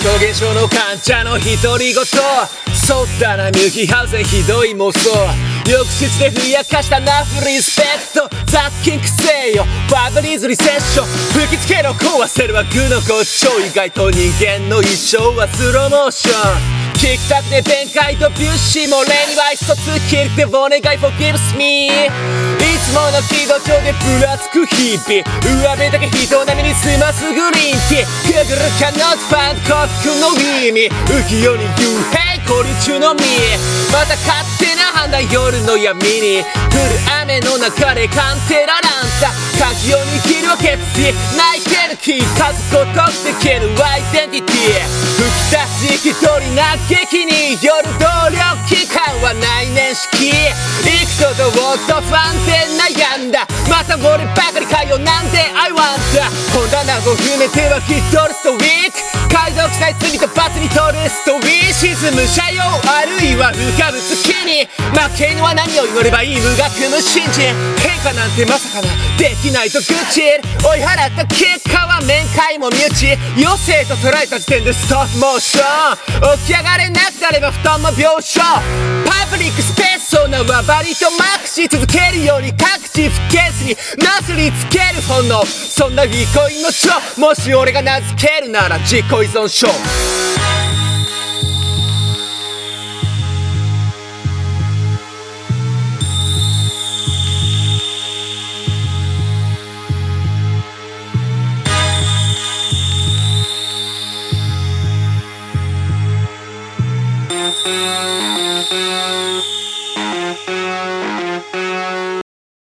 現象の患者の独り言そうだなミュヒハウゼンひどい妄想浴室でふやかしたナフリスペクト。雑菌くせよ。バブリーズリセッション吹きつけろ壊せるは具の骨頂意外と人間の一生はスローモーション。キックタクで弁解とビュッシーも例には一つ切ってお願い forgives me つもの軌道上でぶらつく日々上辺だけ人並みに済ますグリーンティーくぐるかノットファン幸福の意味浮世に幽閉孤立中の実また勝手な判断夜の闇に。降る雨の中でカンテラランタ鍵を握るは決意泣いてる気数ことで消えるアイデンティティ吹き出し一人嘆きに夜動力期間はない年式幾度とと不安定悩んだ。また俺ばかりかよなんで I want 本棚を踏めては一人ストウィーク。解読したい罪と罰に取るストーリーク沈む車両あるいは浮かぶ月に負けには何を祈ればいい無学無信心変化なんてまさかなできないと愚痴。追い払った結果は面会も身内余生と捉えた時点でストップモーション。起き上がれなくなれば布団も病床。パブリックバリとマークし続けるように各地不潔になすりつける炎。そんな憩いの書もし俺が名付けるなら自己依存症。